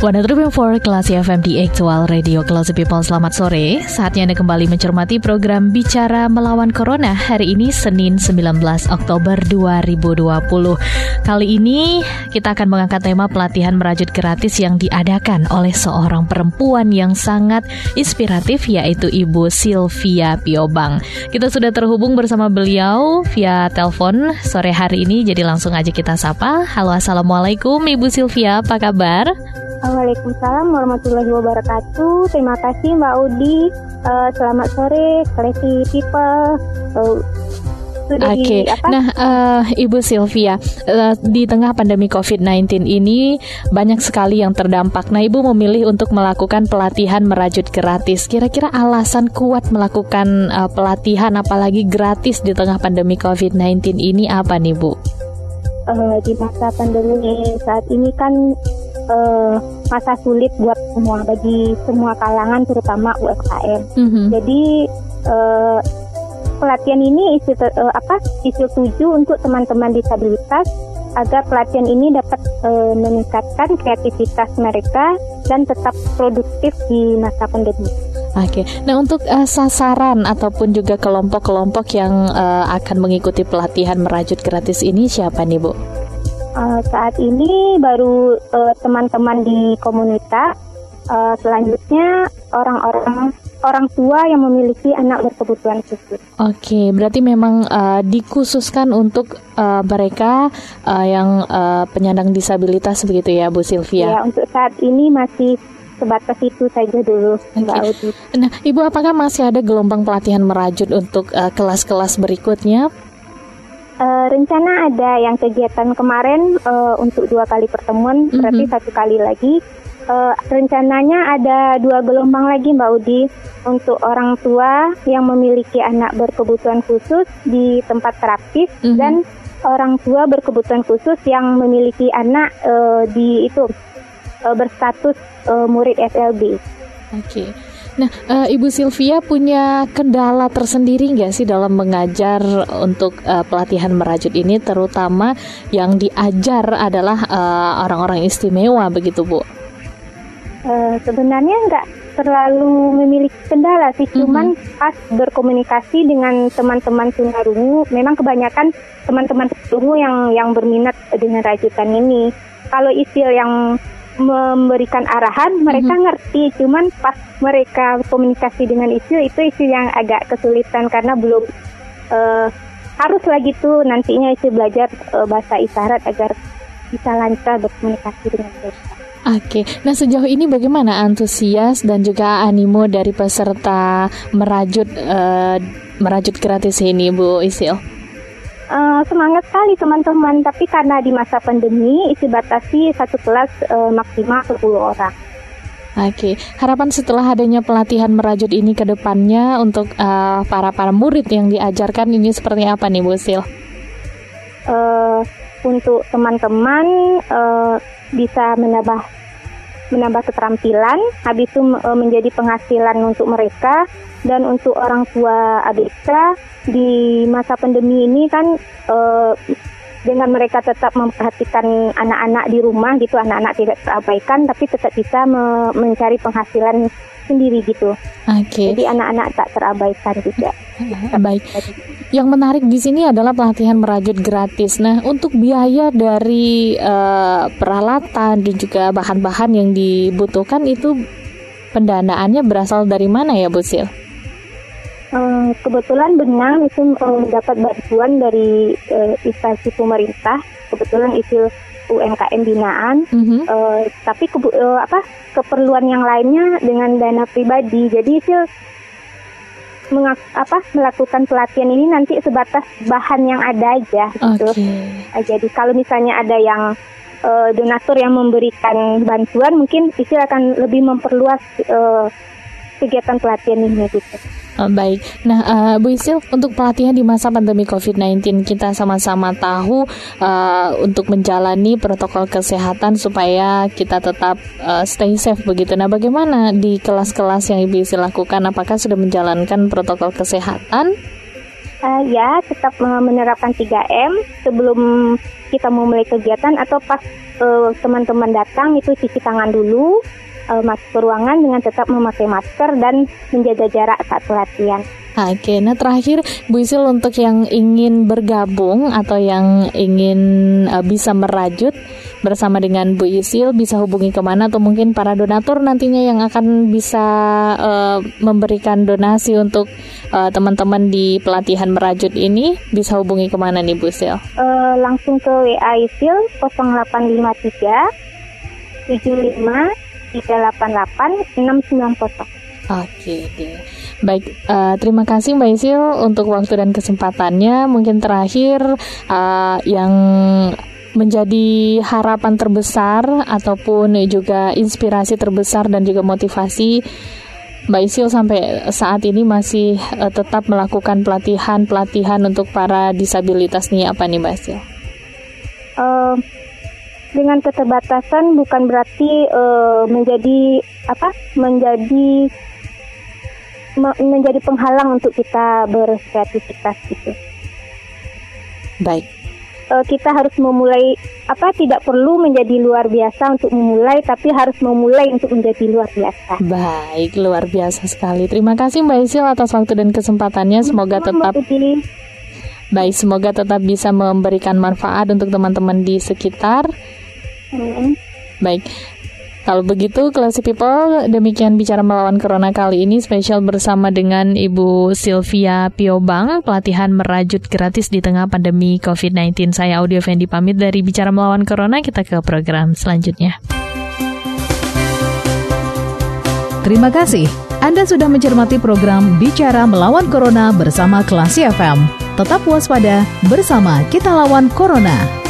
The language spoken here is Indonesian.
103.4 Kelas FM di Actual Radio Kelas People. Selamat sore. Saatnya Anda kembali mencermati program Bicara Melawan Corona Hari ini Senin 19 Oktober 2020 Kali ini kita akan mengangkat tema pelatihan merajut gratis yang diadakan oleh seorang perempuan yang sangat inspiratif yaitu Ibu Sylvia Piobang. Kita sudah terhubung bersama beliau via telepon sore hari ini Jadi langsung aja kita sapa. Halo Assalamualaikum Ibu Sylvia. Apa kabar? Waalaikumsalam warahmatullahi wabarakatuh. Terima kasih Mbak Udi. Uh, selamat sore, Classy People. Uh, Oke, okay. nah uh, Ibu Sylvia, uh, di tengah pandemi COVID-19 ini banyak sekali yang terdampak. Nah, Ibu memilih untuk melakukan pelatihan merajut gratis. Kira-kira alasan kuat melakukan uh, pelatihan, apalagi gratis di tengah pandemi COVID-19 ini apa nih, Bu? Uh, di masa pandemi saat ini kan uh, masa sulit buat semua bagi semua kalangan terutama UMKM. Mm-hmm. Jadi uh, pelatihan ini isi uh, apa isi tujuh untuk teman-teman disabilitas agar pelatihan ini dapat uh, meningkatkan kreativitas mereka dan tetap produktif di masa pandemi. Oke, okay. nah untuk uh, sasaran ataupun juga kelompok-kelompok yang uh, akan mengikuti pelatihan merajut gratis ini siapa nih Bu? Uh, saat ini baru uh, teman-teman di komunitas. Uh, selanjutnya orang-orang orang tua yang memiliki anak berkebutuhan khusus. Oke, berarti memang uh, dikhususkan untuk uh, mereka uh, yang uh, penyandang disabilitas begitu ya, Bu Sylvia? Ya, untuk saat ini masih sebatas itu saja dulu, okay. Mbak Audi. Nah, Ibu apakah masih ada gelombang pelatihan merajut untuk kelas-kelas uh, berikutnya? Uh, rencana ada yang kegiatan kemarin uh, untuk dua kali pertemuan, mm -hmm. berarti satu kali lagi. Uh, rencananya ada dua gelombang lagi Mbak Udi untuk orang tua yang memiliki anak berkebutuhan khusus di tempat terapis mm -hmm. dan orang tua berkebutuhan khusus yang memiliki anak uh, di itu uh, berstatus uh, murid SLB. Oke. Okay. Nah, uh, Ibu Sylvia punya kendala tersendiri nggak sih dalam mengajar untuk uh, pelatihan merajut ini, terutama yang diajar adalah uh, orang-orang istimewa begitu, Bu? Uh, sebenarnya nggak terlalu memiliki kendala sih, mm -hmm. cuman pas berkomunikasi dengan teman-teman tunarungu, memang kebanyakan teman-teman tunarungu yang yang berminat dengan rajutan ini. Kalau istilah yang memberikan arahan mereka mm-hmm. ngerti cuman pas mereka komunikasi dengan isu itu isu yang agak kesulitan karena belum uh, harus lagi tuh nantinya isu belajar uh, bahasa isyarat agar bisa lancar berkomunikasi dengan mereka. Oke, nah sejauh ini bagaimana antusias dan juga animo dari peserta merajut uh, merajut gratis ini, Bu Isil? Uh, semangat sekali teman-teman, tapi karena di masa pandemi isi batasi satu kelas uh, maksimal 10 orang. Oke, harapan setelah adanya pelatihan merajut ini ke depannya untuk uh, para para murid yang diajarkan ini seperti apa nih Bu Sil? Uh, untuk teman-teman uh, bisa menambah menambah keterampilan, habis itu e, menjadi penghasilan untuk mereka dan untuk orang tua ABK di masa pandemi ini kan e, dengan mereka tetap memperhatikan anak-anak di rumah gitu, anak-anak tidak terabaikan tapi tetap bisa me mencari penghasilan sendiri gitu. Oke. Okay. Jadi anak-anak tak terabaikan juga. Baik. Yang menarik di sini adalah pelatihan merajut gratis. Nah, untuk biaya dari uh, peralatan dan juga bahan-bahan yang dibutuhkan itu pendanaannya berasal dari mana ya, Bu Sil? Uh, kebetulan benang itu uh, dapat bantuan dari uh, instansi pemerintah. Kebetulan itu UMKM binaan, mm-hmm. uh, tapi ke, uh, apa keperluan yang lainnya dengan dana pribadi. Jadi sih mengak, apa melakukan pelatihan ini nanti sebatas bahan yang ada aja gitu. Okay. Jadi kalau misalnya ada yang uh, donatur yang memberikan bantuan, mungkin isi akan lebih memperluas uh, kegiatan pelatihan ini gitu. Uh, baik. Nah, uh, Bu Isil, untuk pelatihan di masa pandemi COVID-19 kita sama-sama tahu uh, untuk menjalani protokol kesehatan supaya kita tetap uh, stay safe begitu. Nah, bagaimana di kelas-kelas yang Ibu Isil lakukan? Apakah sudah menjalankan protokol kesehatan? Uh, ya, tetap menerapkan 3M sebelum kita memulai kegiatan atau pas teman-teman uh, datang itu cuci tangan dulu uh, masuk ke ruangan dengan tetap memakai masker dan menjaga jarak saat pelatihan. Oke, nah terakhir Bu Isil untuk yang ingin bergabung atau yang ingin uh, bisa merajut bersama dengan Bu Isil bisa hubungi ke mana atau mungkin para donatur nantinya yang akan bisa uh, memberikan donasi untuk uh, teman-teman di pelatihan merajut ini bisa hubungi ke mana nih Bu Isil? Uh, langsung ke WA Isil 0853 75 388 690. Oke deh. Baik, uh, terima kasih Mbak Isil untuk waktu dan kesempatannya. Mungkin terakhir uh, yang menjadi harapan terbesar ataupun juga inspirasi terbesar dan juga motivasi Mbak Isil sampai saat ini masih uh, tetap melakukan pelatihan-pelatihan untuk para disabilitas nih apa nih Mbak Isil? Uh, dengan keterbatasan bukan berarti uh, menjadi apa menjadi me, menjadi penghalang untuk kita berkreativitas gitu. Baik. Uh, kita harus memulai apa tidak perlu menjadi luar biasa untuk memulai tapi harus memulai untuk menjadi luar biasa. Baik, luar biasa sekali. Terima kasih Mbak Isil atas waktu dan kesempatannya. Semoga tetap Baik, semoga tetap bisa memberikan manfaat untuk teman-teman di sekitar. Baik. Kalau begitu, Classy People, demikian bicara melawan Corona kali ini spesial bersama dengan Ibu Sylvia Piobang, pelatihan merajut gratis di tengah pandemi COVID-19. Saya Audio Fendi pamit dari Bicara Melawan Corona, kita ke program selanjutnya. Terima kasih. Anda sudah mencermati program Bicara Melawan Corona bersama Classy FM. Tetap waspada, bersama kita lawan Corona.